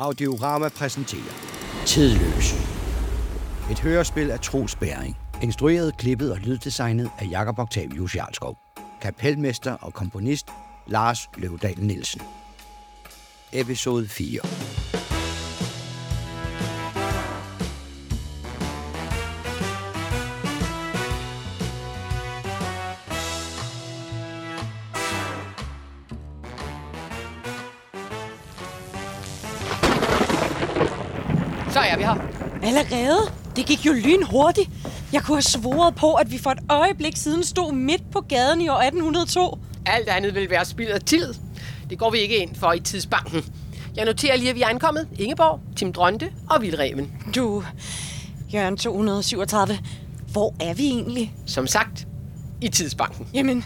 Audiorama præsenterer Tidløs. Et hørespil af Troels Bæring. Instrueret, klippet og lyddesignet af Jakob Octavius Jarlskov. Kapelmester og komponist Lars Løvdal Nielsen. Episode 4. Allerede? Det gik jo lynhurtigt. Jeg kunne have svoret på, at vi for et øjeblik siden stod midt på gaden i år 1802. Alt andet vil være spild af tid. Det går vi ikke ind for i tidsbanken. Jeg noterer lige, at vi er ankommet. Ingeborg, Tim Dronte og Vildreven. Du, Jørgen 237, hvor er vi egentlig? Som sagt, i tidsbanken. Jamen,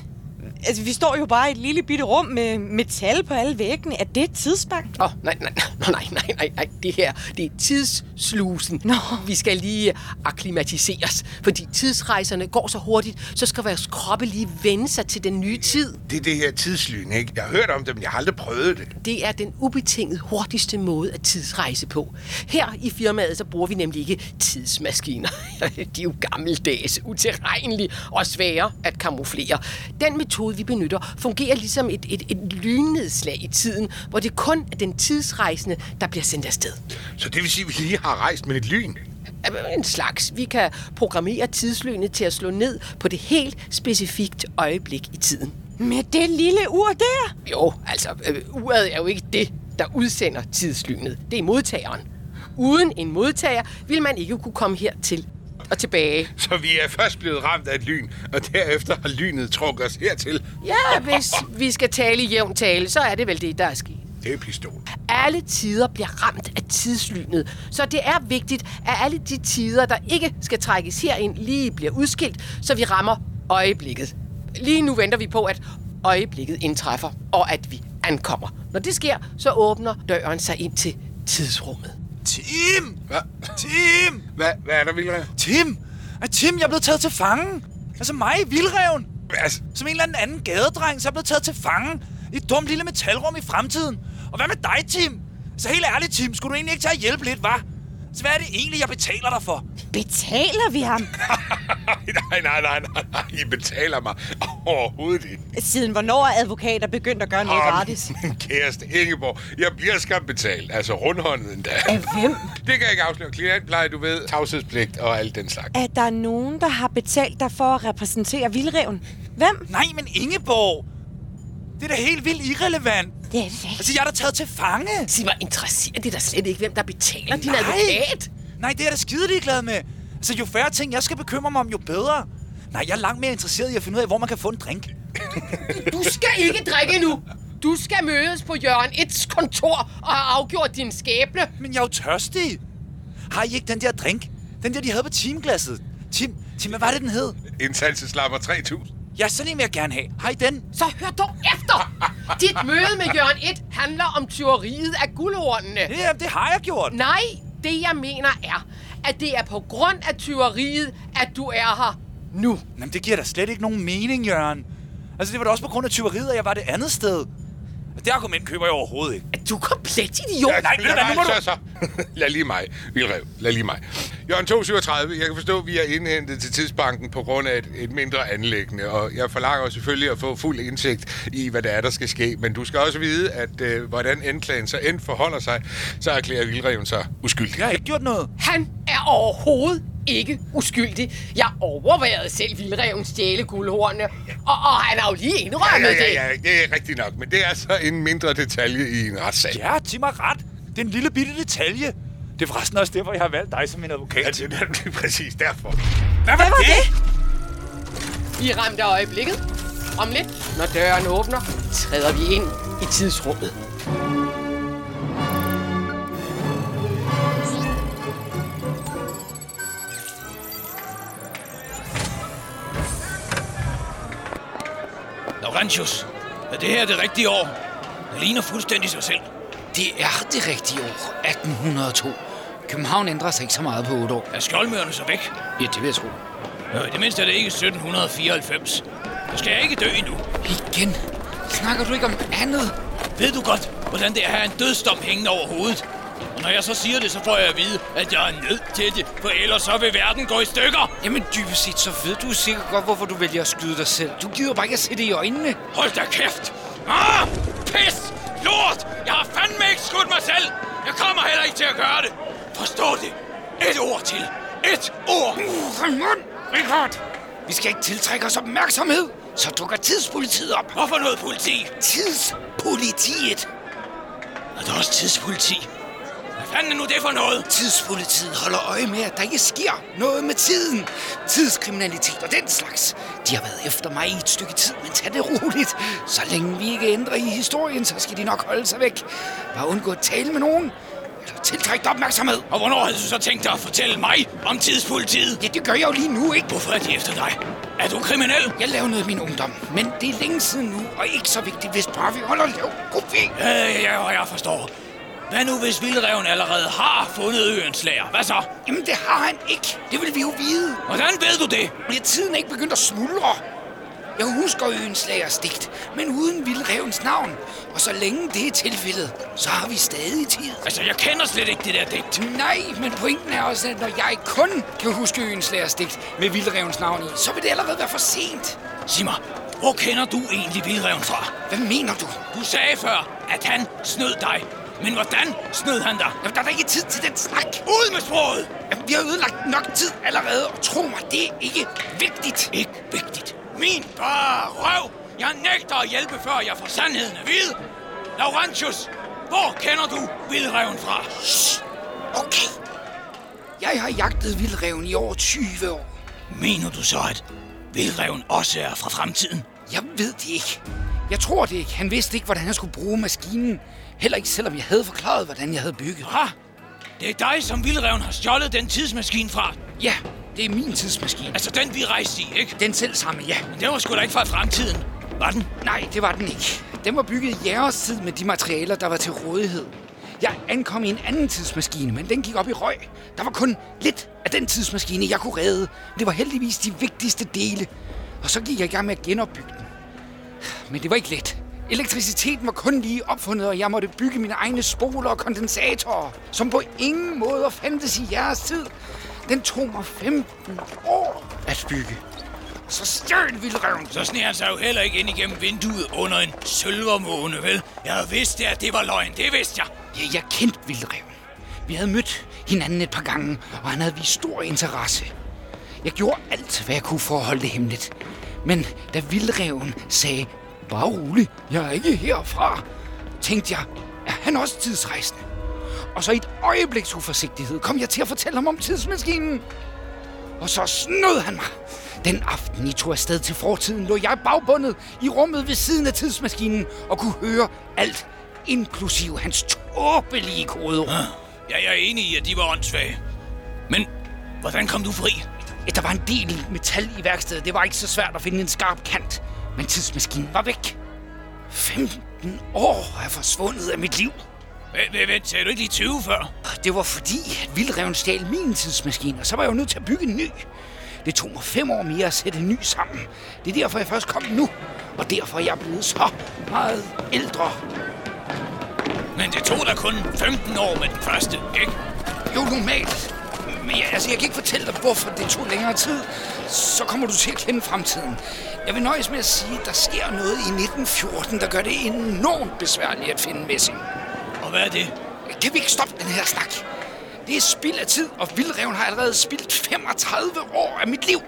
altså, vi står jo bare i et lille bitte rum med metal på alle væggene. Er det et tidsbank? Åh, oh, nej, nej, nej, nej, nej, nej. Det her, det er tidsslusen. Nå. Vi skal lige akklimatiseres, fordi tidsrejserne går så hurtigt, så skal vores kroppe lige vende sig til den nye tid. Det er det her tidslyn, ikke? Jeg har hørt om det, men jeg har aldrig prøvet det. Det er den ubetinget hurtigste måde at tidsrejse på. Her i firmaet, så bruger vi nemlig ikke tidsmaskiner. De er jo gammeldags, utilregnelige og svære at kamuflere. Den metode, vi benytter, fungerer ligesom et, et, et lynnedslag i tiden, hvor det kun er den tidsrejsende, der bliver sendt afsted. Så det vil sige, at vi lige har rejst med et lyn. En slags. Vi kan programmere tidslynet til at slå ned på det helt specifikt øjeblik i tiden. Med det lille ur der? Jo, altså, øh, uret er jo ikke det, der udsender tidslynet. Det er modtageren. Uden en modtager vil man ikke kunne komme hertil og tilbage. Så vi er først blevet ramt af et lyn, og derefter har lynet trukket os hertil. Ja, hvis vi skal tale i jævn tale, så er det vel det, der er sket. Det er pistol. Alle tider bliver ramt af tidslynet, så det er vigtigt, at alle de tider, der ikke skal trækkes herind, lige bliver udskilt, så vi rammer øjeblikket. Lige nu venter vi på, at øjeblikket indtræffer, og at vi ankommer. Når det sker, så åbner døren sig ind til tidsrummet. Tim! Hvad? Tim! Hvad, hvad er der, Vildre? Tim! Ej, Tim, jeg er blevet taget til fange. Altså mig, Vildreven. Altså, Som en eller anden anden gadedreng, så er jeg blevet taget til fange. I et dumt lille metalrum i fremtiden. Og hvad med dig, Tim? Så helt ærligt, Tim, skulle du egentlig ikke tage at hjælpe lidt, hva'? Så hvad er det egentlig, jeg betaler dig for? Betaler vi ham? nej, nej, nej, nej, nej, I betaler mig overhovedet ikke. Siden hvornår er advokater begyndt at gøre noget gratis? Min kæreste Ingeborg, jeg bliver skam betalt. Altså rundhåndet endda. Af hvem? Det kan jeg ikke afsløre. Klientpleje, du ved, tavshedspligt og alt den slags. Er der nogen, der har betalt dig for at repræsentere Vildreven? Hvem? Nej, men Ingeborg! Det er da helt vildt irrelevant. Det er det. Altså, jeg er da taget til fange. Sig mig, interesserer det dig slet ikke, hvem der betaler din Nej. advokat? Nej, det er jeg da skide ligeglad med. Altså, jo færre ting, jeg skal bekymre mig om, jo bedre. Nej, jeg er langt mere interesseret i at finde ud af, hvor man kan få en drink. Du skal ikke drikke nu. Du skal mødes på Jørgen 1's kontor og have afgjort din skæbne. Men jeg er jo tørstig. Har I ikke den der drink? Den der, de havde på teamglasset. Tim, Tim, hvad var det, den hed? Indsatseslapper 3000. Ja, sådan en vil jeg gerne have. Har I den? Så hør dog efter. Dit møde med Jørgen 1 handler om tyveriet af guldhornene. Ja, det har jeg gjort. Nej, det jeg mener er, at det er på grund af tyveriet, at du er her nu. Jamen, det giver da slet ikke nogen mening, Jørgen. Altså, det var da også på grund af tyveriet, at jeg var det andet sted. Det argument køber jeg overhovedet ikke. Er du komplet idiot? Ja, nej, du hvad, nu må så, så. Lad lige mig, Vildrev. Lad lige mig. Jørgen 237, jeg kan forstå, at vi er indhentet til tidsbanken på grund af et, et mindre anlæggende, og jeg forlanger selvfølgelig at få fuld indsigt i, hvad det er, der skal ske. Men du skal også vide, at øh, hvordan endklagen så end forholder sig, så erklærer Vildreven sig uskyldig. Jeg har ikke gjort noget. Han er overhovedet ikke uskyldig. Jeg overvejede selv vildreven stjæle guldhornene, og, og han har jo lige Ja, indrømmet ja, det. ja, ja, det er rigtigt nok, men det er så en mindre detalje i en retssag. Ja, Tim har ret. Det er en lille bitte detalje. Det er forresten også derfor, jeg har valgt dig som min advokat. Ja, det er nemlig præcis derfor. Hvad var, var det? Vi ramte øjeblikket. Om lidt, når døren åbner, træder vi ind i tidsrummet. Laurentius, er det her det rigtige år? Det ligner fuldstændig sig selv. Det er det rigtige år, 1802. København ændrer sig ikke så meget på otte år. Er skjoldmørerne så væk? Ja, det vil jeg tro. Øh, det mindste er det ikke 1794. Så skal jeg ikke dø endnu. Igen. Snakker du ikke om andet? Ved du godt, hvordan det er at have en dødsdom hængende over hovedet? Og når jeg så siger det, så får jeg at vide, at jeg er nødt til det, for ellers så vil verden gå i stykker. Jamen dybest set, så ved du sikkert godt, hvorfor du vælger at skyde dig selv. Du gider bare ikke at se det i øjnene. Hold da kæft! Ah! Pis! Lort! Jeg har fandme ikke skudt mig selv! Jeg kommer heller ikke til at gøre det! Forstå det! Et ord til! Et ord! Uh, mund, Richard! Vi skal ikke tiltrække os opmærksomhed. Så dukker tidspolitiet op. Hvorfor noget politi? Tidspolitiet. Er der også tidspoliti? Fanden er nu det for noget? Tidspolitiet holder øje med, at der ikke sker noget med tiden. Tidskriminalitet og den slags. De har været efter mig i et stykke tid, men tag det roligt. Så længe vi ikke ændrer i historien, så skal de nok holde sig væk. Bare undgå at tale med nogen. Eller tiltrække opmærksomhed. Og hvornår havde du så tænkt dig at fortælle mig om tidspolitiet? Ja, det gør jeg jo lige nu, ikke? Hvorfor er de efter dig? Er du kriminel? Jeg lavede noget i min ungdom, men det er længe siden nu, og ikke så vigtigt, hvis bare vi holder lav profil. Ja, ja, ja, og jeg forstår. Hvad nu, hvis Vildreven allerede har fundet øens lager? Hvad så? Jamen, det har han ikke. Det vil vi jo vide. Hvordan ved du det? Men tiden ikke begyndt at smuldre. Jeg husker øens lagers digt, men uden vildrevens navn. Og så længe det er tilfældet, så har vi stadig tid. Altså, jeg kender slet ikke det der digt. Nej, men pointen er også, at når jeg kun kan huske øens lagers digt med vildrevens navn i, så vil det allerede være for sent. Sig mig, hvor kender du egentlig Vildreven fra? Hvad mener du? Du sagde før, at han snød dig. Men hvordan snød han dig? Jamen, der er da ikke tid til den snak. Ud med sproget! Jamen, vi har ødelagt nok tid allerede, og tro mig, det er ikke vigtigt. Ikke vigtigt. Min bare røv! Jeg nægter at hjælpe, før jeg får sandheden at vide. Laurentius, hvor kender du Vildreven fra? Shh. Okay. Jeg har jagtet vildreven i over 20 år. Mener du så, at Vildreven også er fra fremtiden? Jeg ved det ikke. Jeg tror det ikke. Han vidste ikke, hvordan han skulle bruge maskinen. Heller ikke, selvom jeg havde forklaret, hvordan jeg havde bygget. Ha! Det er dig, som Vildreven har stjålet den tidsmaskine fra. Ja, det er min tidsmaskine. Altså den, vi rejste i, ikke? Den selv samme, ja. Men den var sgu da ikke fra fremtiden. Var den? Nej, det var den ikke. Den var bygget i jeres tid med de materialer, der var til rådighed. Jeg ankom i en anden tidsmaskine, men den gik op i røg. Der var kun lidt af den tidsmaskine, jeg kunne redde. Det var heldigvis de vigtigste dele. Og så gik jeg i gang med at genopbygge den. Men det var ikke let. Elektriciteten var kun lige opfundet, og jeg måtte bygge mine egne spoler og kondensatorer, som på ingen måde fandtes i jeres tid. Den tog mig 15 år at bygge. Så stjøl vildreven. Så sneer han sig jo heller ikke ind igennem vinduet under en sølvermåne, vel? Jeg vidste, at det var løgn. Det vidste jeg. Ja, jeg kendte vildreven. Vi havde mødt hinanden et par gange, og han havde vist stor interesse. Jeg gjorde alt, hvad jeg kunne for at holde det hemmeligt. Men da vildreven sagde, bare rolig, jeg er ikke herfra, tænkte jeg, er han også tidsrejsende? Og så i et øjebliks uforsigtighed kom jeg til at fortælle ham om tidsmaskinen. Og så snød han mig. Den aften, I tog afsted til fortiden, lå jeg bagbundet i rummet ved siden af tidsmaskinen og kunne høre alt, inklusive hans tåbelige kodeord. Ah, Ja, jeg er enig i, at de var åndssvage. Men hvordan kom du fri? Ja, der var en del metal i værkstedet. Det var ikke så svært at finde en skarp kant. Men tidsmaskinen var væk. 15 år er forsvundet af mit liv. Vent, vent, sagde du ikke lige 20 før? Det var fordi, at Vildreven stjal min tidsmaskine, og så var jeg jo nødt til at bygge en ny. Det tog mig fem år mere at sætte en ny sammen. Det er derfor, jeg først kom nu. Og derfor er jeg blevet så meget ældre. Men det tog da kun 15 år med den første, ikke? Jo, normalt. Men jeg, altså, jeg kan ikke fortælle dig, hvorfor det tog længere tid. Så kommer du til at kende fremtiden. Jeg vil nøjes med at sige, at der sker noget i 1914, der gør det enormt besværligt at finde messing. Og hvad er det? Kan vi ikke stoppe den her snak? Det er spild af tid, og Vildreven har allerede spildt 35 år af mit liv.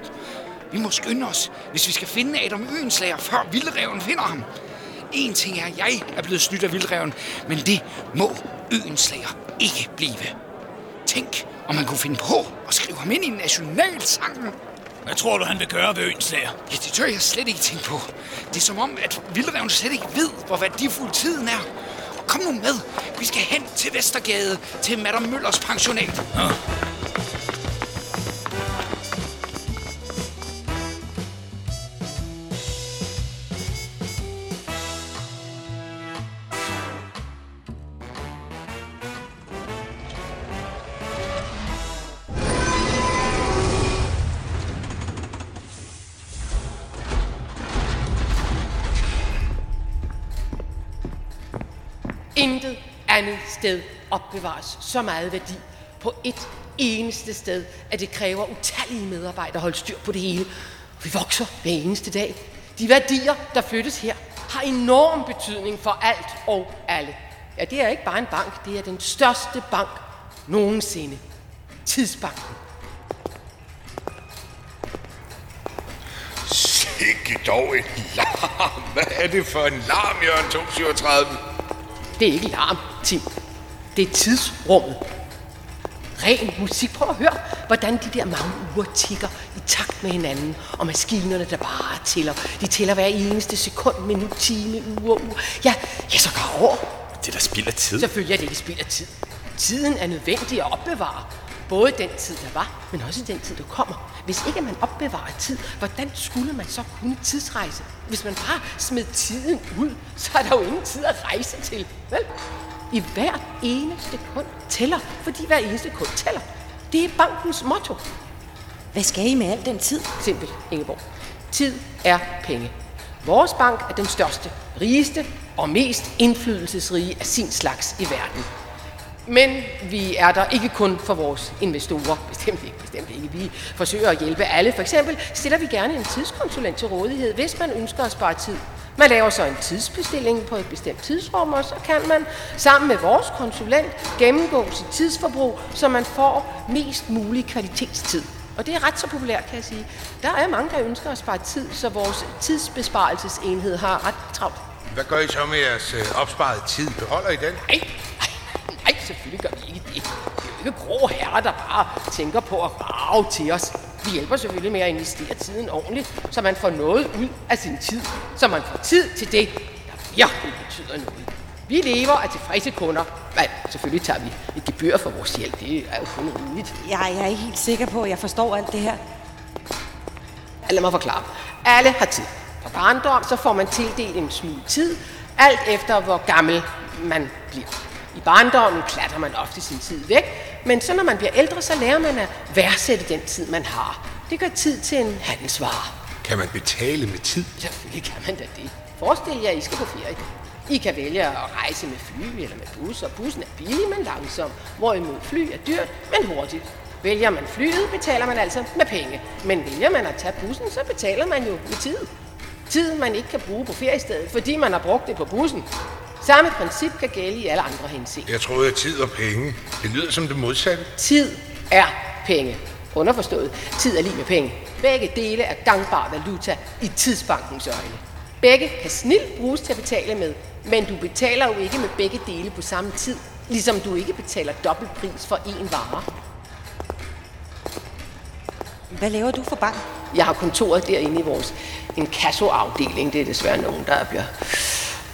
Vi må skynde os, hvis vi skal finde Adam Øenslager, før Vildreven finder ham. En ting er, at jeg er blevet snydt af Vildreven, men det må Øenslager ikke blive. Tænk, om man kunne finde på at skrive ham ind i nationalsangen. Hvad tror du, han vil gøre ved Øenslager? Ja, det tør jeg slet ikke tænke på. Det er som om, at Vildreven slet ikke ved, hvor værdifuld tiden er. Kom nu med. Vi skal hen til Vestergade, til Madame Møllers pensionat. Ja. Sted opbevares så meget værdi på et eneste sted, at det kræver utallige medarbejdere at holde styr på det hele. Vi vokser hver eneste dag. De værdier, der flyttes her, har enorm betydning for alt og alle. Ja, det er ikke bare en bank, det er den største bank nogensinde. Tidsbanken. Sikke dog en larm. Hvad er det for en larm, Jørgen 237? Det er ikke larm, Tim. Det er tidsrummet. Ren musik. Prøv at høre, hvordan de der mange uger tigger i takt med hinanden. Og maskinerne, der bare tæller. De tæller hver eneste sekund, minut, time, uge, uge. Ja, ja, så går over. Det der spilder tid. Selvfølgelig er det ikke spild af tid. Tiden er nødvendig at opbevare. Både den tid, der var, men også den tid, der kommer. Hvis ikke man opbevarer tid, hvordan skulle man så kunne tidsrejse? Hvis man bare smed tiden ud, så er der jo ingen tid at rejse til. Vel? I hvert eneste kund tæller, fordi hver eneste kund tæller. Det er bankens motto. Hvad skal I med al den tid? Simpelt, Ingeborg. Tid er penge. Vores bank er den største, rigeste og mest indflydelsesrige af sin slags i verden. Men vi er der ikke kun for vores investorer. Bestemt ikke, bestemt ikke. Vi forsøger at hjælpe alle. For eksempel stiller vi gerne en tidskonsulent til rådighed, hvis man ønsker at spare tid. Man laver så en tidsbestilling på et bestemt tidsrum, og så kan man sammen med vores konsulent gennemgå sit tidsforbrug, så man får mest mulig kvalitetstid. Og det er ret så populært, kan jeg sige. Der er mange, der ønsker at spare tid, så vores tidsbesparelsesenhed har ret travlt. Hvad gør I så med jeres øh, opsparede tid? Beholder I den? Nej, nej, nej, selvfølgelig gør vi ikke det. Det er jo ikke grå herrer, der bare tænker på at rave til os. Vi hjælper selvfølgelig med at investere tiden ordentligt, så man får noget ud af sin tid. Så man får tid til det, der virkelig betyder noget. Vi lever af tilfredse kunder. Men selvfølgelig tager vi et gebyr for vores hjælp. Det er jo kun rimeligt. Jeg, jeg er ikke helt sikker på, at jeg forstår alt det her. Lad mig forklare. Alle har tid. På barndom så får man tildelt en smule tid, alt efter hvor gammel man bliver. I barndommen klatter man ofte sin tid væk, men så når man bliver ældre, så lærer man at værdsætte den tid, man har. Det gør tid til en handelsvare. Kan man betale med tid? Selvfølgelig kan man da det. Forestil jer, at I skal på ferie. I kan vælge at rejse med fly eller med bus, og bussen er billig, men langsom. Hvorimod fly er dyrt, men hurtigt. Vælger man flyet, betaler man altså med penge. Men vælger man at tage bussen, så betaler man jo med tid. Tid, man ikke kan bruge på feriestedet, fordi man har brugt det på bussen. Samme princip kan gælde i alle andre henseender. Jeg troede, at tid og penge. Det lyder som det modsatte. Tid er penge. Underforstået, tid er lige med penge. Begge dele er gangbar valuta i tidsbankens øjne. Begge kan snilt bruges til at betale med, men du betaler jo ikke med begge dele på samme tid, ligesom du ikke betaler dobbelt pris for én vare. Hvad laver du for bank? Jeg har kontoret derinde i vores inkasso-afdeling. Det er desværre nogen, der bliver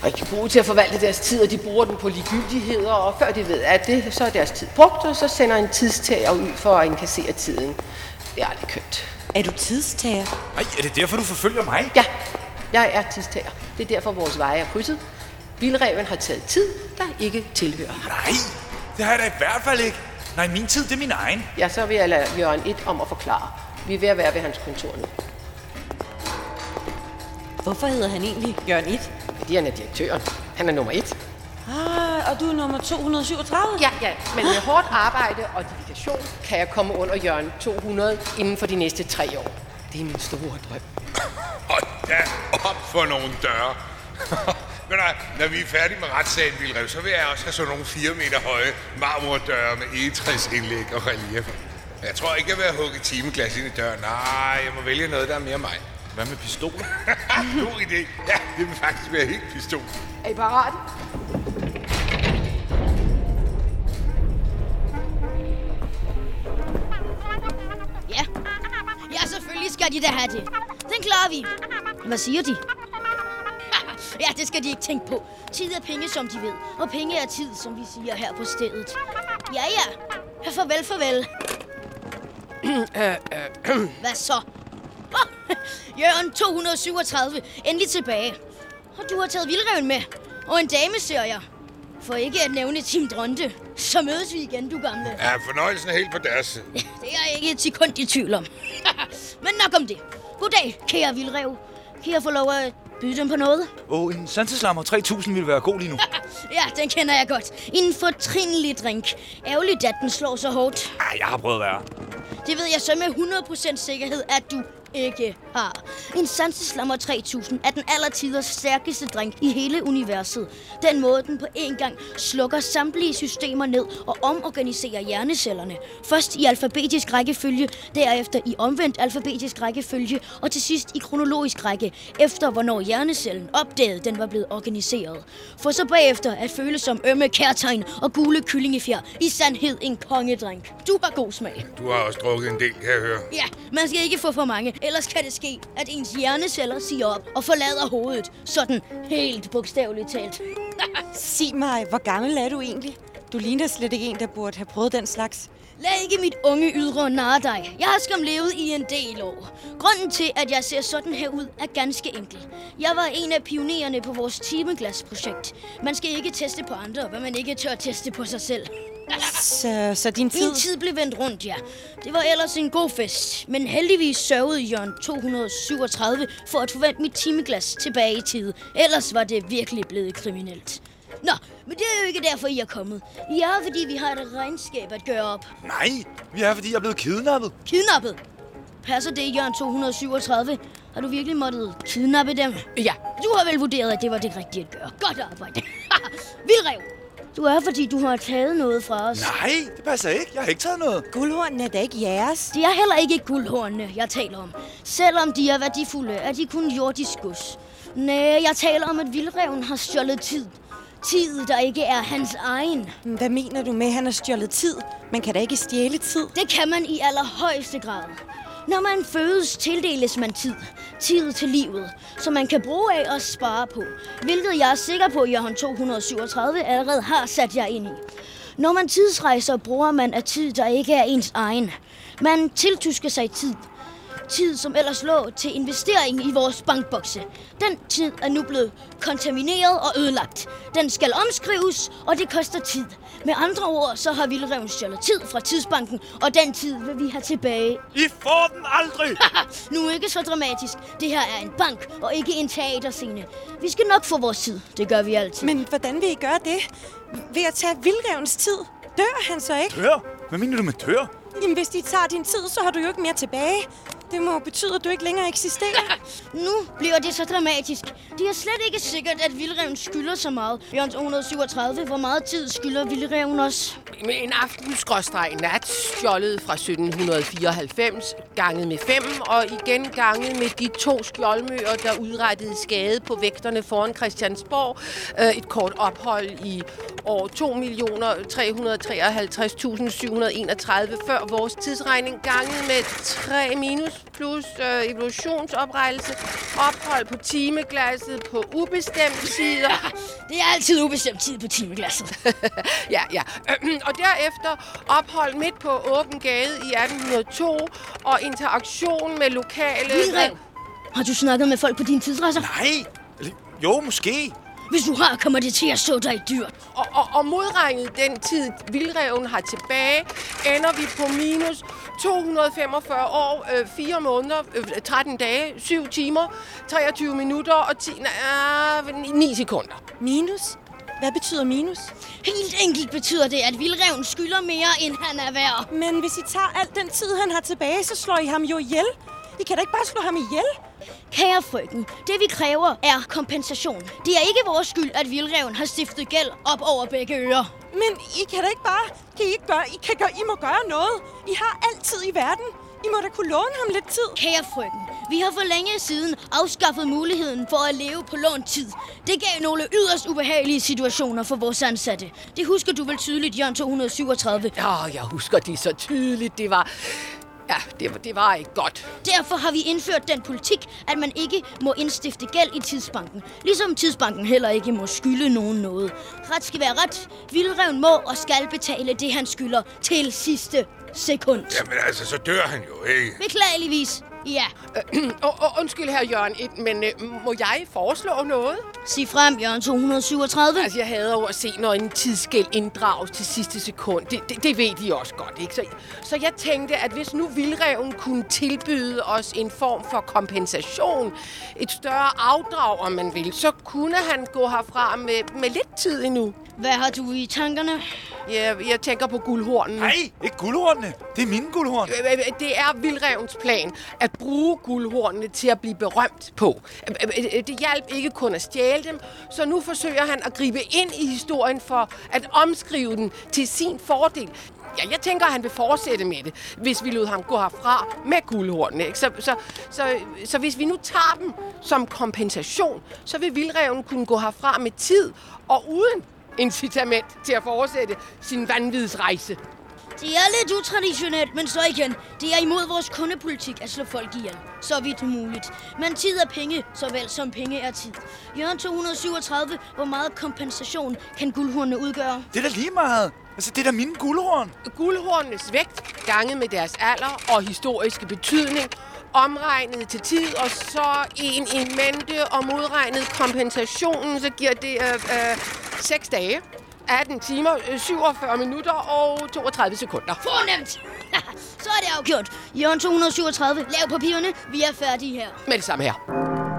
rigtig gode til at forvalte deres tid, og de bruger den på ligegyldigheder, og før de ved, at det, så er deres tid brugt, og så sender en tidstager ud for at inkassere tiden. Det er aldrig kønt. Er du tidstager? Ej, er det derfor, du forfølger mig? Ja, jeg er tidstager. Det er derfor, vores veje er krydset. Vildreven har taget tid, der ikke tilhører ham. Nej, det har jeg da i hvert fald ikke. Nej, min tid, det er min egen. Ja, så vil jeg lade Jørgen et om at forklare. Vi er ved at være ved hans kontor nu. Hvorfor hedder han egentlig Jørgen 1? Fordi han er direktøren. Han er nummer et. Ah, og du er nummer 237? Ja, ja, men med hårdt arbejde og dedikation kan jeg komme under Jørgen 200 inden for de næste tre år. Det er min store drøm. Hold da op for nogle døre. Men nej, når vi er færdige med retssagen, Vildrev, så vil jeg også have sådan nogle 4 meter høje marmordøre med egetræsindlæg og relief. Jeg tror ikke, jeg vil have hugget timeglas ind i døren. Nej, jeg må vælge noget, der er mere mig. Hvad med pistoler? God idé. Ja, det vil faktisk være helt pistol. Er I parate? Ja. Ja, selvfølgelig skal de da have det. Den klarer vi. Hvad siger de? ja, det skal de ikke tænke på. Tid er penge, som de ved. Og penge er tid, som vi siger her på stedet. Ja, ja. Ja, farvel, farvel. Hvad så? Jørgen 237, endelig tilbage. Og du har taget vildreven med. Og en dame, ser jeg. For ikke at nævne Tim Dronte. Så mødes vi igen, du gamle. Ja, fornøjelsen er helt på deres side. Det er jeg ikke et sekund i tvivl om. Men nok om det. Goddag, kære vildrev. Kan jeg få lov at byde dem på noget? Åh, oh, en sanseslammer 3000 ville være god lige nu. Ja, den kender jeg godt. En fortrinlig drink. Ærgerligt, at den slår så hårdt. Ej, jeg har prøvet værre. Det ved jeg så med 100% sikkerhed, at du ikke har. En Sanseslammer 3000 er den allertiders stærkeste drink i hele universet. Den måde, den på en gang slukker samtlige systemer ned og omorganiserer hjernecellerne. Først i alfabetisk rækkefølge, derefter i omvendt alfabetisk rækkefølge, og til sidst i kronologisk række, efter hvornår hjernecellen opdagede, den var blevet organiseret. For så bagefter at føle som ømme kærtegn og gule kyllingefjer. I sandhed en kongedrink. Du har god smag. Du har også drukket en del, kan jeg høre. Ja, man skal ikke få for mange, ellers kan det ske, at ens hjerneceller siger op og forlader hovedet. Sådan helt bogstaveligt talt. Sig mig, hvor gammel er du egentlig? Du ligner slet ikke en, der burde have prøvet den slags. Lad ikke mit unge ydre narre dig. Jeg har skam levet i en del år. Grunden til, at jeg ser sådan her ud, er ganske enkel. Jeg var en af pionererne på vores timeglasprojekt. Man skal ikke teste på andre, hvad man ikke tør teste på sig selv. Så, så din tid... Min tid blev vendt rundt, ja. Det var ellers en god fest, men heldigvis sørgede Jørgen 237 for at forvente mit timeglas tilbage i tid. Ellers var det virkelig blevet kriminelt. Nå, men det er jo ikke derfor, I er kommet. I er her, fordi vi har et regnskab at gøre op. Nej, vi er, fordi jeg er blevet kidnappet. Kidnappet? Passer det, Jørgen 237? Har du virkelig måttet kidnappe dem? Ja, Du har vel vurderet, at det var det rigtige at gøre. Godt arbejde. Vildrev! Du er, fordi du har taget noget fra os. Nej, det passer ikke. Jeg har ikke taget noget. Guldhornene er da ikke jeres. Det er heller ikke guldhornene, jeg taler om. Selvom de er værdifulde, er de kun jordisk gods. Nej, jeg taler om, at vildreven har stjålet tid. Tid, der ikke er hans egen. Hvad mener du med, at han har stjålet tid? Man kan da ikke stjæle tid. Det kan man i allerhøjeste grad. Når man fødes, tildeles man tid. Tid til livet, som man kan bruge af og spare på. Hvilket jeg er sikker på, at Jørgen 237 allerede har sat jer ind i. Når man tidsrejser, bruger man af tid, der ikke er ens egen. Man tiltusker sig tid. Tid, som ellers lå til investering i vores bankbokse. Den tid er nu blevet kontamineret og ødelagt. Den skal omskrives, og det koster tid. Med andre ord, så har Vildreven stjålet tid fra tidsbanken, og den tid vil vi have tilbage. I får den aldrig! nu ikke så dramatisk. Det her er en bank, og ikke en teaterscene. Vi skal nok få vores tid. Det gør vi altid. Men hvordan vil I gøre det? Ved at tage vildrevens tid? Dør han så ikke? Tør? Hvad mener du med tør? Jamen, hvis de tager din tid, så har du jo ikke mere tilbage. Det må betyde, at du ikke længere eksisterer. Nu bliver det så dramatisk. Det er slet ikke sikkert, at Vildreven skylder så meget. Jørgen 237, hvor meget tid skylder Vildreven os? med en aften nat stjålet fra 1794, ganget med 5, og igen ganget med de to skjoldmøer, der udrettede skade på vægterne foran Christiansborg. Øh, Et kort ophold i år 2.353.731 før vores tidsregning, ganget med 3 minus plus øh, evolutionsoprettelse, ophold på timeglasset på ubestemt sider. Det er altid ubestemt tid på timeglasset. ja, ja. Og derefter ophold midt på åben gade i 1802 og interaktion med lokale... Vildrev, har du snakket med folk på dine tidsrejser? Nej. Eller- Jo, måske. Hvis du har, kommer det til at stå dig dyrt. Og, og, og modregnet den tid, vildreven har tilbage, ender vi på minus 245 år, øh, 4 måneder, øh, 13 dage, 7 timer, 23 minutter og 10, øh, 9 sekunder. Minus? Hvad betyder minus? Helt enkelt betyder det, at vildreven skylder mere, end han er værd. Men hvis I tager al den tid, han har tilbage, så slår I ham jo ihjel. I kan da ikke bare slå ham ihjel. Kære frøken, det vi kræver er kompensation. Det er ikke vores skyld, at vildreven har stiftet gæld op over begge ører. Men I kan da ikke bare... Kan I ikke gøre... I, kan gøre, I må gøre noget. I har altid i verden. I må da kunne låne ham lidt tid. Kære frøken, vi har for længe siden afskaffet muligheden for at leve på lånt tid. Det gav nogle yderst ubehagelige situationer for vores ansatte. Det husker du vel tydeligt, Jørgen 237. Ja, jeg husker det så tydeligt. Det var... Ja, det, var- det var ikke godt. Derfor har vi indført den politik, at man ikke må indstifte gæld i tidsbanken. Ligesom tidsbanken heller ikke må skylde nogen noget. Ret skal være ret. Vildreven må og skal betale det, han skylder til sidste sekund. Jamen altså, så dør han jo, ikke? Beklageligvis. Ja, Og, og undskyld her, Jørgen, men øh, må jeg foreslå noget? Sig frem, Jørgen 237. Altså, jeg hader jo at se, når en tidsskæld inddrages til sidste sekund. Det, det, det ved de også godt, ikke? Så, så jeg tænkte, at hvis nu Vildreven kunne tilbyde os en form for kompensation, et større afdrag, om man vil, så kunne han gå herfra med, med lidt tid endnu. Hvad har du i tankerne? Jeg, jeg tænker på guldhornen. Nej, ikke guldhornene. Det er mine guldhorn. Øh, øh, Det er Vildrevens plan at bruge guldhornene til at blive berømt på. Øh, øh, øh, Det hjalp ikke kun at stjæle dem, så nu forsøger han at gribe ind i historien for at omskrive den til sin fordel. Ja, jeg tænker, at han vil fortsætte med det, hvis vi lod ham gå herfra med guldhornene. Ikke? Så, så, så, så hvis vi nu tager dem som kompensation, så vil Vildreven kunne gå herfra med tid og uden incitament til at fortsætte sin vanvidsrejse. Det er lidt utraditionelt, men så igen, det er imod vores kundepolitik at slå folk ihjel. Så vidt muligt. Men tid er penge, såvel som penge er tid. Jørgen 237, hvor meget kompensation kan guldhornene udgøre? Det er da lige meget. Altså, det er da mine guldhorn. guldhornenes vægt ganget med deres alder og historiske betydning, omregnet til tid, og så en i mente og modregnet kompensationen, så giver det øh, øh, 6 dage, 18 timer, øh, 47 minutter og 32 sekunder. Fornemt! så er det afgjort. Jørgen 237, lav papirerne. Vi er færdige her. Med det samme her.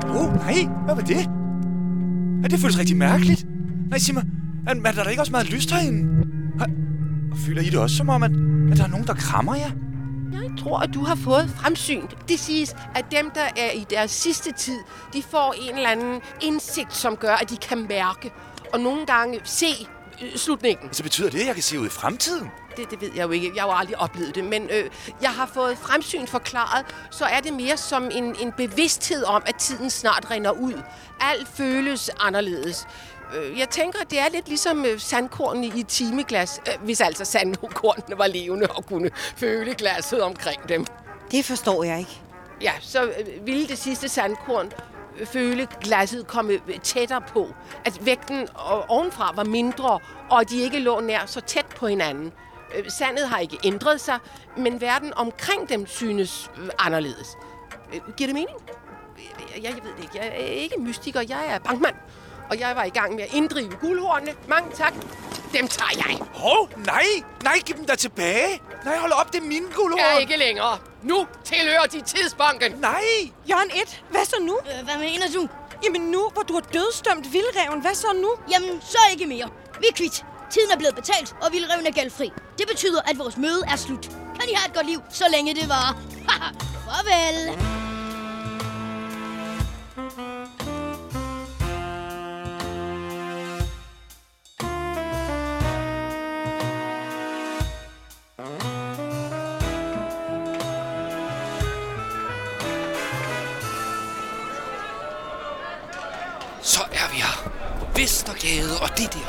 Åh, oh, nej. Hvad var det? Ja, det føles rigtig mærkeligt. Nej, sig mig. Er, er der ikke også meget lyst herinde? Og føler I det også som om, at, at der er nogen, der krammer jer? Jeg tror, at du har fået fremsyn. Det siges, at dem, der er i deres sidste tid, de får en eller anden indsigt, som gør, at de kan mærke og nogle gange se øh, slutningen. Så betyder det, at jeg kan se ud i fremtiden? Det, det ved jeg jo ikke. Jeg har jo aldrig oplevet det. Men øh, jeg har fået fremsyn forklaret, så er det mere som en, en bevidsthed om, at tiden snart rinder ud. Alt føles anderledes. Øh, Jeg tænker, at det er lidt ligesom øh, sandkornene i et timeglas, øh, hvis altså sandkornene var levende og kunne føle glasset omkring dem. Det forstår jeg ikke. Ja, så øh, ville det sidste sandkorn øh, føle glasset komme tættere på. At vægten ovenfra var mindre, og at de ikke lå nær så tæt på hinanden. Øh, sandet har ikke ændret sig, men verden omkring dem synes øh, anderledes. Øh, giver det mening? Jeg, jeg ved det ikke. Jeg er ikke mystiker. Jeg er bankmand. Og jeg var i gang med at inddrive guldhornene. Mange tak. Dem tager jeg. Hov, nej. Nej, giv dem da tilbage. Nej, hold op, det er mine guldhorn. Jeg er ikke længere. Nu tilhører de tidsbanken. Nej. Jørgen 1, hvad så nu? Øh, hvad mener du? Jamen nu, hvor du har dødstømt vildreven, hvad så nu? Jamen, så ikke mere. Vi er kvitt. Tiden er blevet betalt, og vildreven er gældfri. Det betyder, at vores møde er slut. Kan I have et godt liv, så længe det varer. Haha, Farvel. Her. Vestergade og det der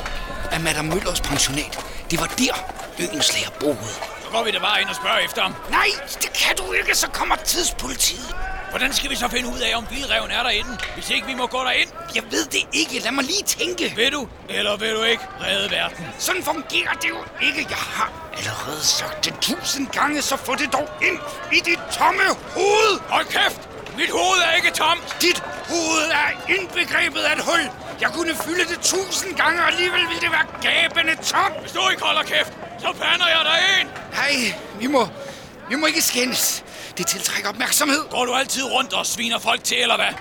er Madame Møllers pensionat. Det var der, yndlingslæger boede. Så går vi da bare ind og spørger efter ham. Nej, det kan du ikke, så kommer tidspolitiet. Hvordan skal vi så finde ud af, om vildreven er derinde, hvis ikke vi må gå derind? Jeg ved det ikke. Lad mig lige tænke. Vil du, eller vil du ikke redde verden? Sådan fungerer det jo ikke. Jeg har allerede sagt det tusind gange, så få det dog ind i dit tomme hoved. Hold kæft! Mit hoved er ikke tomt! Dit hoved er indbegrebet af et hul. Jeg kunne fylde det tusind gange, og alligevel ville det være gabende tomt. Hvis du ikke holder kæft, så pander jeg dig ind! Nej, vi må, vi må ikke skændes. Det tiltrækker opmærksomhed. Går du altid rundt og sviner folk til, eller hvad?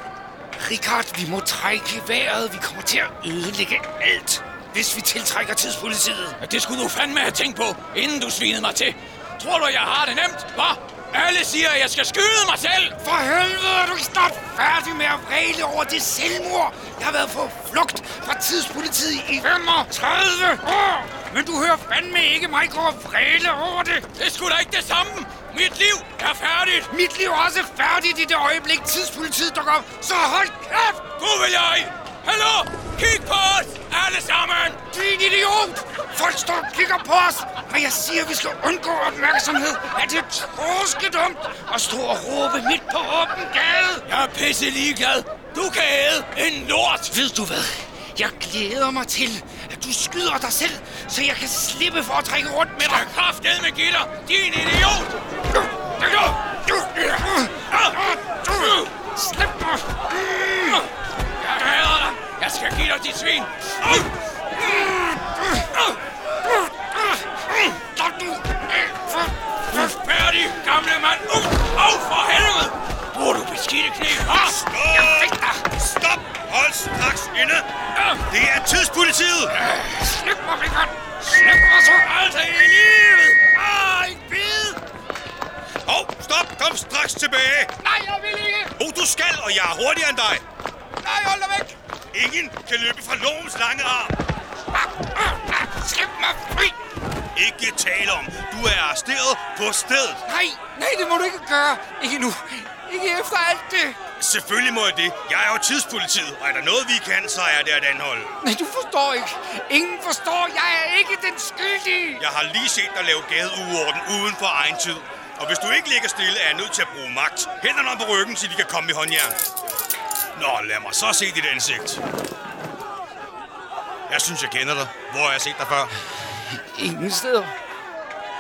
Richard, vi må trække vejret. Vi kommer til at ødelægge alt, hvis vi tiltrækker tidspolitiet. Ja, Det skulle du fandme have tænkt på, inden du svinede mig til. Tror du, jeg har det nemt? Hvad? Alle siger, at jeg skal skyde mig selv! For helvede, er du ikke snart færdig med at vræle over det selvmord? Jeg har været på flugt fra tidspolitiet i 35 år. Men du hører fandme ikke mig gå og vræle over det. Det sgu da ikke det samme! Mit liv er færdigt! Mit liv er også færdigt i det øjeblik, tidspolitiet dukker op. Så hold kæft! Gud vil jeg! Hallo! Kig på os! Alle sammen! Din idiot! Folk står og kigger på os. Når jeg siger, at vi skal undgå opmærksomhed, er det torskedumt at stå og råbe midt på åben gade. Jeg er pisse ligeglad. Du kan æde en lort! Ved du hvad? Jeg glæder mig til, at du skyder dig selv, så jeg kan slippe for at trække rundt med dig. Jeg kraftedeme med gitter! Din idiot! Slip mig! Skal give dig dit svin! Færdig, gamle mand! Au, for helvede! Bruger du beskidte knæ? Stop! Dig! Stop! Hold straks inde! Det er tidspolitiet! Slip mig, Richard! Slip mig så aldrig i livet! Ah, en bid! Hov, stop! Kom straks tilbage! Nej, jeg vil ikke! Oh, du skal, og jeg er hurtigere end dig! Nej, hold dig væk! Ingen kan løbe fra lovens lange arm! Slip mig fri! Ikke tale om. Du er arresteret på stedet. Nej, nej, det må du ikke gøre. Ikke nu. Ikke efter alt det. Selvfølgelig må jeg det. Jeg er jo tidspolitiet, og er der noget, vi kan, så er det at anholde. Nej, du forstår ikke. Ingen forstår. Jeg er ikke den skyldige. Jeg har lige set dig lave gadeuorden uden for egen tid. Og hvis du ikke ligger stille, er jeg nødt til at bruge magt. Hænderne på ryggen, så de kan komme i håndjern. Nå, lad mig så se dit ansigt. Jeg synes, jeg kender dig. Hvor har jeg set dig før? Ingen steder.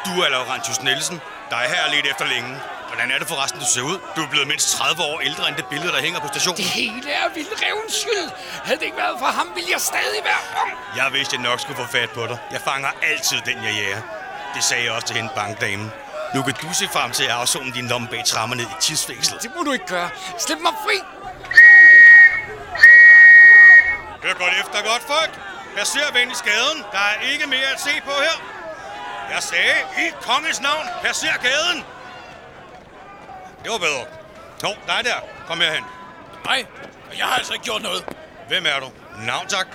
Du er Laurentius Nielsen. Dig her er lidt efter længe. Hvordan er det forresten, du ser ud? Du er blevet mindst 30 år ældre end det billede, der hænger på stationen. Det hele er vildrevens skyld. Havde det ikke været for ham, ville jeg stadig være ung. Jeg vidste, jeg nok skulle få fat på dig. Jeg fanger altid den, jeg jager. Det sagde jeg også til hende bankdamen. Nu kan du se frem til at afzone din lomme bag trammer ned i tidsfængsel. Det må du ikke gøre. Slip mig fri. Hør godt efter, godt folk. Jeg ser venlig skaden. Der er ikke mere at se på her. Jeg sagde, i kongens navn, passer gaden. Det var bedre. Nå, dig der. Kom herhen. Nej, jeg har altså ikke gjort noget. Hvem er du? Navn, tak.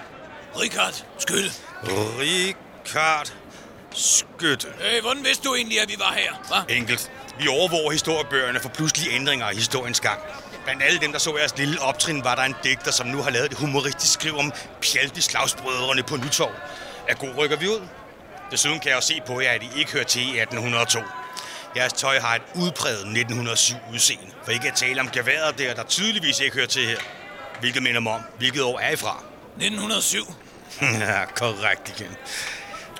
Richard, skyld. Richard Skytte. Øh, hvordan vidste du egentlig, at vi var her? Hva? Enkelt. Vi overvåger historiebøgerne for pludselige ændringer i historiens gang. Blandt alle dem, der så jeres lille optrin, var der en digter, som nu har lavet et humoristisk skriv om Pjalte slagsbrødrene på Nytorv. Er god rykker vi ud? Desuden kan jeg jo se på jer, at I ikke hører til i 1802. Jeres tøj har et udpræget 1907 udseende. For ikke at tale om geværet der, der tydeligvis ikke hører til her. Hvilket minder mig om, hvilket år er I fra? 1907. ja, korrekt igen.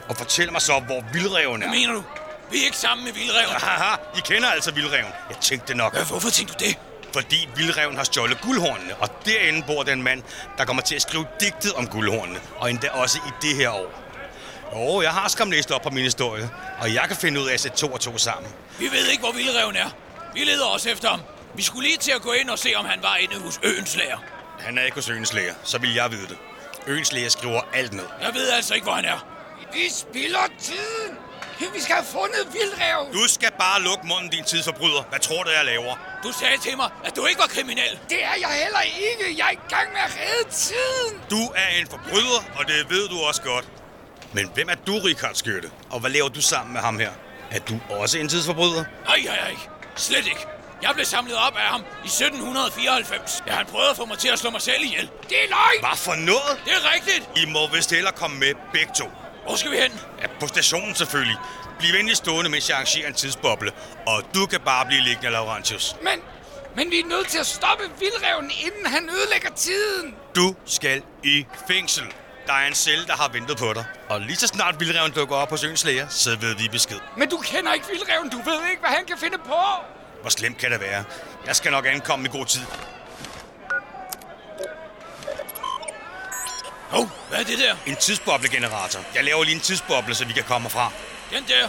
Og fortæl mig så, hvor vildreven er. Hvad mener du? Vi er ikke sammen med Vildreven. Haha, I kender altså vildreven. Jeg tænkte nok. Hvorfor tænkte du det? Fordi vildreven har stjålet guldhornene, og derinde bor den mand, der kommer til at skrive digtet om guldhornene, og endda også i det her år. Jo, jeg har skam læst op på min historie, og jeg kan finde ud af at sætte to og to sammen. Vi ved ikke, hvor Vildreven er. Vi leder også efter ham. Vi skulle lige til at gå ind og se, om han var inde hos Øens Lærer. Han er ikke hos Øens Læger, så vil jeg vide det. Øens Læger skriver alt ned. Jeg ved altså ikke, hvor han er. Vi spilder tiden. Vi skal have fundet Vildreven. Du skal bare lukke munden, din tidsforbryder. Hvad tror du, jeg laver? Du sagde til mig, at du ikke var kriminel. Det er jeg heller ikke. Jeg er i gang med at redde tiden. Du er en forbryder, og det ved du også godt. Men hvem er du, Richard Skytte? Og hvad laver du sammen med ham her? Er du også en tidsforbryder? Nej, er ikke. Slet ikke. Jeg blev samlet op af ham i 1794. Ja, han prøvede at få mig til at slå mig selv ihjel. Det er løgn! Hvad for noget? Det er rigtigt! I må vist hellere komme med begge to. Hvor skal vi hen? Ja, på stationen selvfølgelig. Bliv venlig stående, mens jeg arrangerer en tidsboble. Og du kan bare blive liggende, Laurentius. Men, men vi er nødt til at stoppe vildreven, inden han ødelægger tiden. Du skal i fængsel. Der er en celle, der har ventet på dig. Og lige så snart vildreven dukker op hos Øens Læger, så ved vi besked. Men du kender ikke vildreven. Du ved ikke, hvad han kan finde på. Hvor slemt kan det være? Jeg skal nok ankomme i god tid. Hov, oh, hvad er det der? En tidsboblegenerator. Jeg laver lige en tidsboble, så vi kan komme fra. Den der.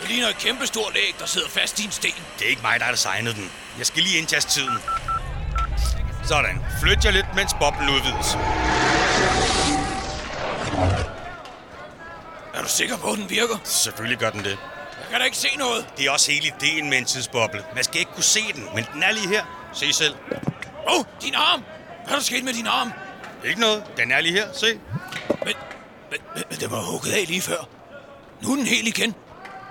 Det ligner et kæmpe stort æg, der sidder fast i en sten. Det er ikke mig, der har designet den. Jeg skal lige indtaste tiden. Sådan. Flyt jer lidt, mens boblen udvides. Er du sikker på, at den virker? Selvfølgelig gør den det. Jeg kan da ikke se noget. Det er også hele ideen med en tidsboble. Man skal ikke kunne se den, men den er lige her. Se selv. Åh, oh, din arm! Hvad er der sket med din arm? Ikke noget. Den er lige her. Se. Men, men, men, den var hugget af lige før. Nu er den helt igen.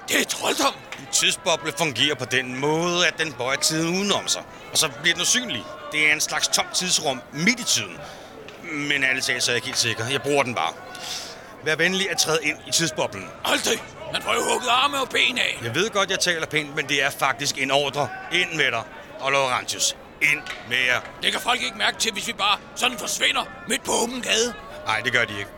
Det er trolddom. En tidsboble fungerer på den måde, at den bøjer tiden udenom sig. Og så bliver den usynlig. Det er en slags tom tidsrum midt i tiden. Men alle talt, så er jeg ikke helt sikker. Jeg bruger den bare. Vær venlig at træde ind i tidsboblen. Aldrig. Man får jo hugget arme og ben af. Jeg ved godt, jeg taler pænt, men det er faktisk en ordre. Ind med dig. Og Laurentius, ind med jer. Det kan folk ikke mærke til, hvis vi bare sådan forsvinder midt på åben gade. Nej, det gør de ikke.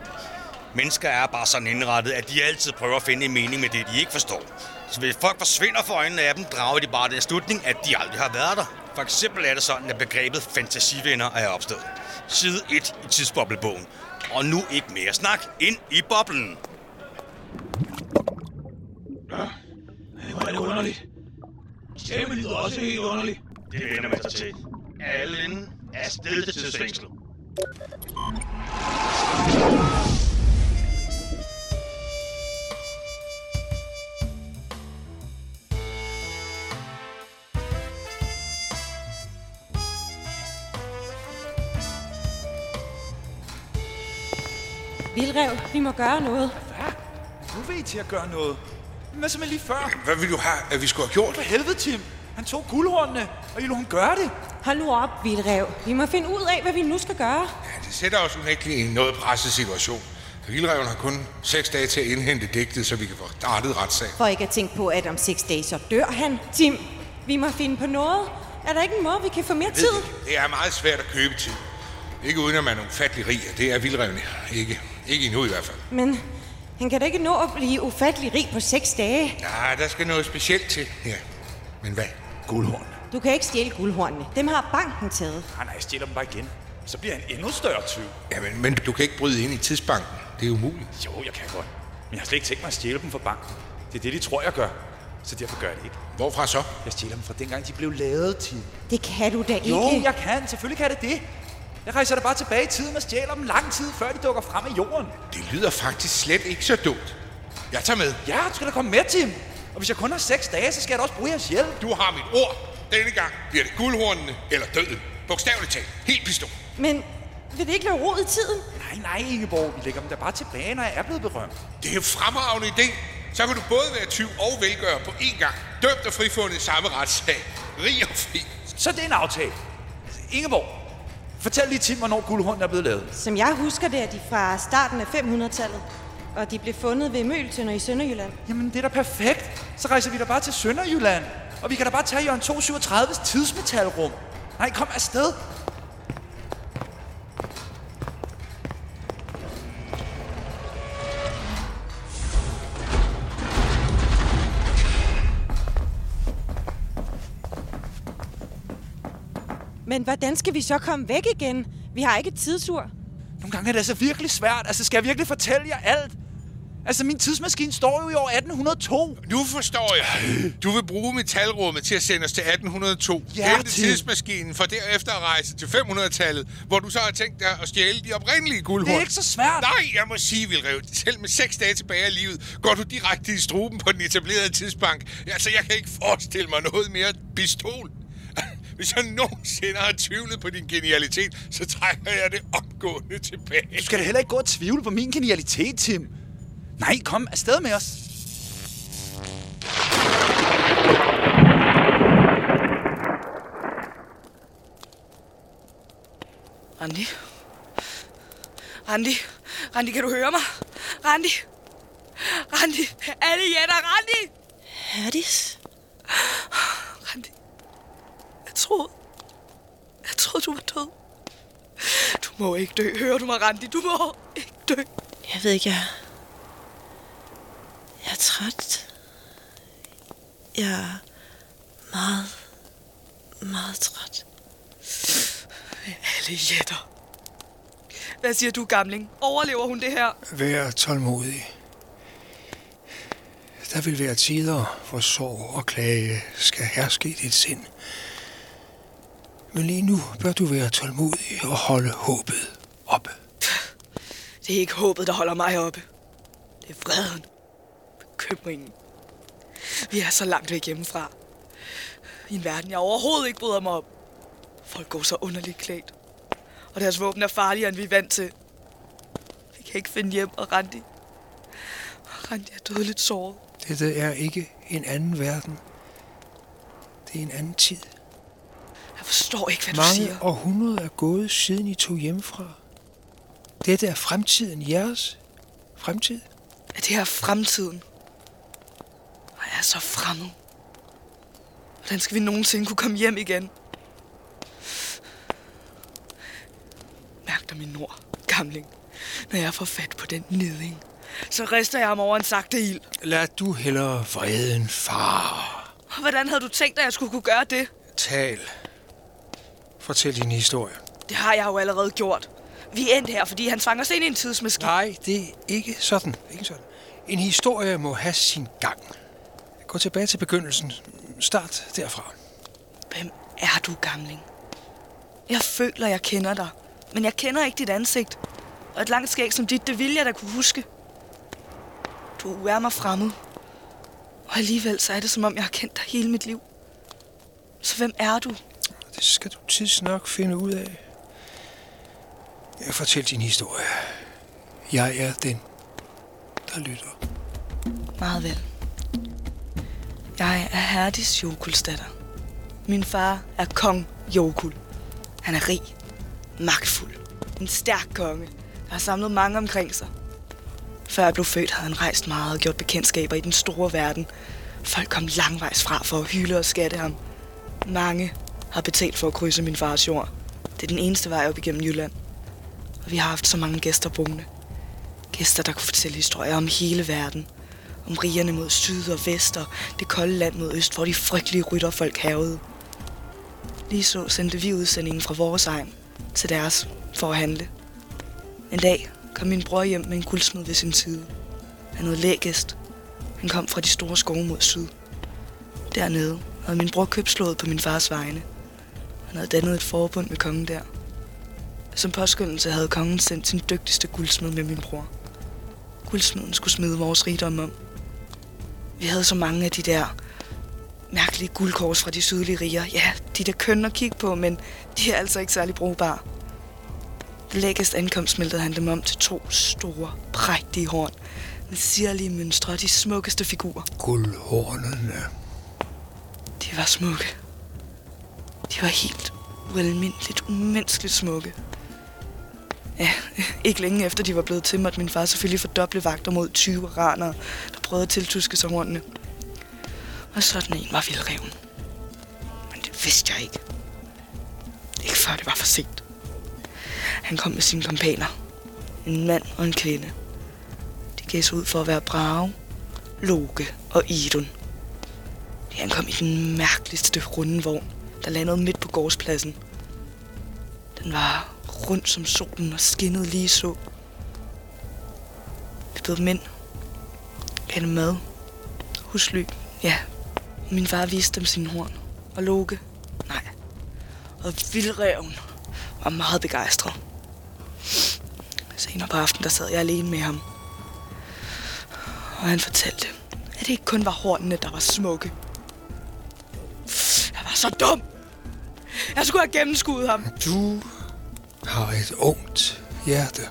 Mennesker er bare sådan indrettet, at de altid prøver at finde en mening med det, de ikke forstår. Så hvis folk forsvinder for øjnene af dem, drager de bare den slutning, at de aldrig har været der. For eksempel er det sådan, at begrebet fantasivenner er opstået. Side 1 i tidsboblebogen. Og nu ikke mere snak. Ind i boblen. Hvor er det underligt. Stemme lyder også helt underligt. Det vender man sig til. Alle inden er sted til tidsfængslet. Vildrev, vi må gøre noget. Hvad? Nu vil I til at gøre noget. Hvad så med lige før? Hvad vil du have, at vi skulle have gjort? For helvede, Tim. Han tog guldhornene, og I lå ham gøre det. Hold nu op, Vildrev. Vi må finde ud af, hvad vi nu skal gøre. Ja, det sætter os unægteligt i en noget presset situation. Vildreven har kun seks dage til at indhente digtet, så vi kan få startet retssag. For ikke at tænke på, at om seks dage så dør han. Tim, vi må finde på noget. Er der ikke en måde, vi kan få mere tid? Det er meget svært at købe tid. Ikke uden at man er ufattelig rig, og det er vildrevne ikke. Ikke endnu i hvert fald. Men han kan da ikke nå at blive ufattelig rig på seks dage. Ja, der skal noget specielt til. Ja. Men hvad? Guldhorn. Du kan ikke stjæle guldhornene. Dem har banken taget. Nej, nej, jeg stjæler dem bare igen. Så bliver han endnu større tyv. Ja, men, men du kan ikke bryde ind i tidsbanken. Det er umuligt. Jo, jeg kan godt. Men jeg har slet ikke tænkt mig at stjæle dem fra banken. Det er det, de tror, jeg gør. Så derfor gør jeg det ikke. Hvorfra så? Jeg stjæler dem fra dengang, de blev lavet til. Det kan du da ikke. Jo, jeg kan. Selvfølgelig kan det det. Jeg rejser da bare tilbage i tiden og stjæler dem lang tid, før de dukker frem af jorden. Det lyder faktisk slet ikke så dumt. Jeg tager med. Ja, du skal da komme med, Tim. Og hvis jeg kun har seks dage, så skal jeg da også bruge jeres hjælp. Du har mit ord. Denne gang bliver det guldhornene eller døden. Bogstaveligt talt. Helt pistol. Men vil det ikke lave rod i tiden? Nej, nej, Ingeborg. Vi lægger dem da bare tilbage, når jeg er blevet berømt. Det er en fremragende idé. Så kan du både være tyv og velgører på én gang. Dømt og frifundet i samme retssag. Rig og fri. Så det er en aftale. Ingeborg, fortæl lige Tim, hvornår guldhornen er blevet lavet. Som jeg husker det, er de fra starten af 500-tallet. Og de blev fundet ved Møltønder i Sønderjylland. Jamen, det er da perfekt. Så rejser vi da bare til Sønderjylland. Og vi kan da bare tage Jørgen 237's tidsmetalrum. Nej, kom afsted. Men hvordan skal vi så komme væk igen? Vi har ikke et tidsur. Nogle gange er det altså virkelig svært. Altså, skal jeg virkelig fortælle jer alt? Altså, min tidsmaskine står jo i år 1802. Nu forstår jeg. Du vil bruge metalrummet til at sende os til 1802. Ja, Hente Tim. tidsmaskinen for derefter at rejse til 500-tallet, hvor du så har tænkt dig at stjæle de oprindelige guldhorn. Det er ikke så svært. Nej, jeg må sige, Vilrev, selv med seks dage tilbage af livet, går du direkte i struben på den etablerede tidsbank. Altså, jeg kan ikke forestille mig noget mere pistol. Hvis jeg nogensinde har tvivlet på din genialitet, så trækker jeg det omgående tilbage. Du skal da heller ikke gå og tvivle på min genialitet, Tim. Nej, kom afsted med os. Randi? Randi? Randi, kan du høre mig? Randi? Randi? Alle jætter, Randi! Herdis? Randi? Jeg troede... Jeg troede, du var død. Du må ikke dø. Hører du mig, Randi? Du må ikke dø. Jeg ved ikke, jeg... Jeg er træt. Jeg er meget, meget træt. Alle jætter. Hvad siger du, gamling? Overlever hun det her? Vær tålmodig. Der vil være tider, hvor sorg og klage skal herske i dit sind. Men lige nu bør du være tålmodig og holde håbet oppe. Det er ikke håbet, der holder mig oppe. Det er vreden. Bekymringen. Vi er så langt væk hjemmefra. I en verden, jeg overhovedet ikke bryder mig om. Folk går så underligt klædt. Og deres våben er farligere, end vi er vant til. Vi kan ikke finde hjem, og Randi... Randi er dødeligt såret. Dette er ikke en anden verden. Det er en anden tid. Jeg forstår ikke, hvad du Mange siger. århundreder er gået, siden I tog hjemmefra. Dette er fremtiden, jeres fremtid. Er det her fremtiden? Så fremmed. Hvordan skal vi nogensinde kunne komme hjem igen? Mærk dig min nord, gamling. Når jeg får fat på den niding, så rister jeg ham over en sagte ild. Lad du hellere vreden far. Hvordan havde du tænkt, at jeg skulle kunne gøre det? Tal. Fortæl din historie. Det har jeg jo allerede gjort. Vi er endt her, fordi han tvang os ind i en tidsmaskine. Nej, det er ikke sådan. Ikke sådan. En historie må have sin gang. Gå tilbage til begyndelsen. Start derfra. Hvem er du, gamling? Jeg føler, jeg kender dig. Men jeg kender ikke dit ansigt. Og et langt skæg som dit, det ville jeg da kunne huske. Du er mig fremmed. Og alligevel så er det, som om jeg har kendt dig hele mit liv. Så hvem er du? Det skal du tidsnok finde ud af. Jeg fortæl din historie. Jeg er den, der lytter. Meget vel. Jeg er Herdis Jokuls datter. Min far er kong Jokul. Han er rig, magtfuld, en stærk konge, der har samlet mange omkring sig. Før jeg blev født, havde han rejst meget og gjort bekendtskaber i den store verden. Folk kom langvejs fra for at hylde og skatte ham. Mange har betalt for at krydse min fars jord. Det er den eneste vej op igennem Jylland. Og vi har haft så mange gæster boende. Gæster, der kunne fortælle historier om hele verden. Om rigerne mod syd og vest og det kolde land mod øst, hvor de frygtelige rytterfolk havede. Lige så sendte vi udsendingen fra vores egen til deres for at handle. En dag kom min bror hjem med en guldsmed ved sin side. Han havde lægæst. Han kom fra de store skove mod syd. Dernede havde min bror købslået på min fars vegne. Han havde dannet et forbund med kongen der. Som påskyndelse havde kongen sendt sin dygtigste guldsmed med min bror. Guldsmeden skulle smide vores rigdom om. Vi havde så mange af de der mærkelige guldkors fra de sydlige riger. Ja, de der kønne at kigge på, men de er altså ikke særlig brugbare. Det lækkest ankom smeltede han dem om til to store, prægtige horn med sirlige mønstre og de smukkeste figurer. Guldhornene. De var smukke. De var helt ualmindeligt, umenneskeligt smukke. Ja, ikke længe efter de var blevet til, måtte min far selvfølgelig fordoble vagter mod 20 ranere, der prøvede at tiltuske sig hornene. Og sådan en var vildreven. Men det vidste jeg ikke. Ikke før det var for sent. Han kom med sine kompaner. En mand og en kvinde. De gav sig ud for at være Brage, Loke og Idun. De ankom i den mærkeligste runde vogn, der landede midt på gårdspladsen. Den var rundt som solen og skinnede lige så. Vi blev dem ind dem mad. Husly. Ja. Min far viste dem sin horn. Og Loke. Nej. Og vildreven var meget begejstret. Senere på aftenen, der sad jeg alene med ham. Og han fortalte, at det ikke kun var hornene, der var smukke. Jeg var så dum. Jeg skulle have gennemskuet ham. Du har et ungt hjerte.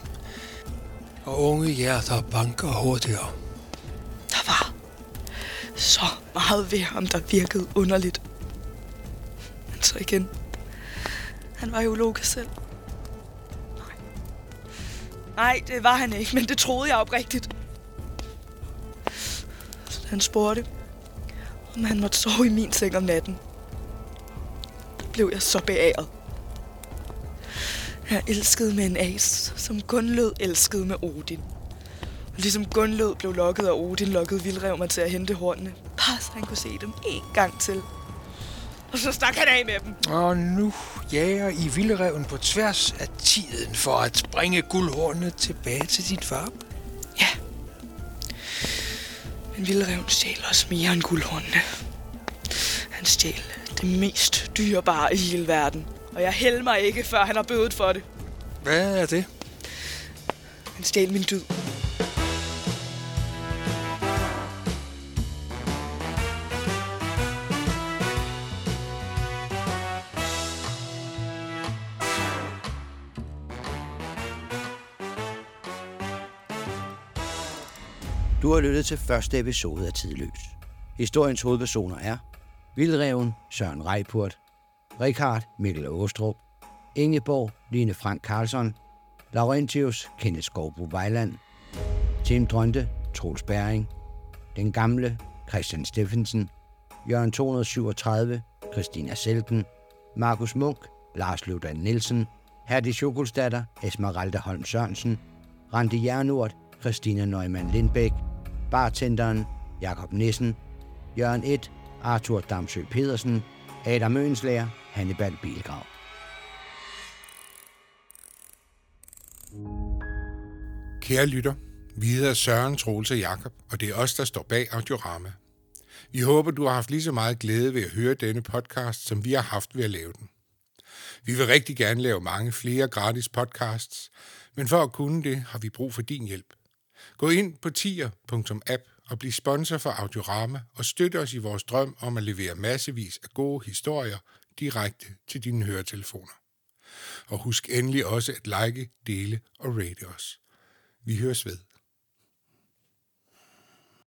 Og unge hjerter banker hurtigere. Så meget ved ham, der virkede underligt. Men så igen. Han var jo Loke selv. Nej. Nej, det var han ikke, men det troede jeg oprigtigt. Så da han spurgte, om han måtte sove i min seng om natten, blev jeg så beæret. Jeg elskede med en as, som Gunlød elskede med Odin. Og ligesom Gunlød blev lokket af Odin, lokkede Vildrev mig til at hente hornene. Bare så han kunne se dem en gang til. Og så stak han af med dem. Og nu jager I vildreven på tværs af tiden for at bringe guldhornene tilbage til din far. Men Vildreven stjal også mere end guldhornene. Han stjal det mest dyrebare i hele verden. Og jeg hælder mig ikke, før han har bødet for det. Hvad er det? Han stjal min død. Har lyttet til første episode af Tidløs. Historiens hovedpersoner er Vildreven Søren Reipurt, Richard Mikkel Åstrup, Ingeborg Line Frank Karlsson, Laurentius Kenneth Skovbo Vejland, Tim Drønte Troels Bæring, Den Gamle Christian Steffensen, Jørgen 237 Christina Selken, Markus Munk Lars Løvdan Nielsen, Herdi Sjokolstatter, Esmeralda Holm Sørensen, Randi Jernort Christina Neumann Lindbæk, bartenderen Jakob Nissen, Jørgen 1, Arthur Damsø Pedersen, Adam Øenslager, Hannibal Bilgrav. Kære lytter, vi hedder Søren Troels og Jakob, og det er os, der står bag Audiorama. Vi håber, du har haft lige så meget glæde ved at høre denne podcast, som vi har haft ved at lave den. Vi vil rigtig gerne lave mange flere gratis podcasts, men for at kunne det, har vi brug for din hjælp – Gå ind på tier.app og bliv sponsor for Audiorama og støtte os i vores drøm om at levere massevis af gode historier direkte til dine høretelefoner. Og husk endelig også at like, dele og rate os. Vi høres ved.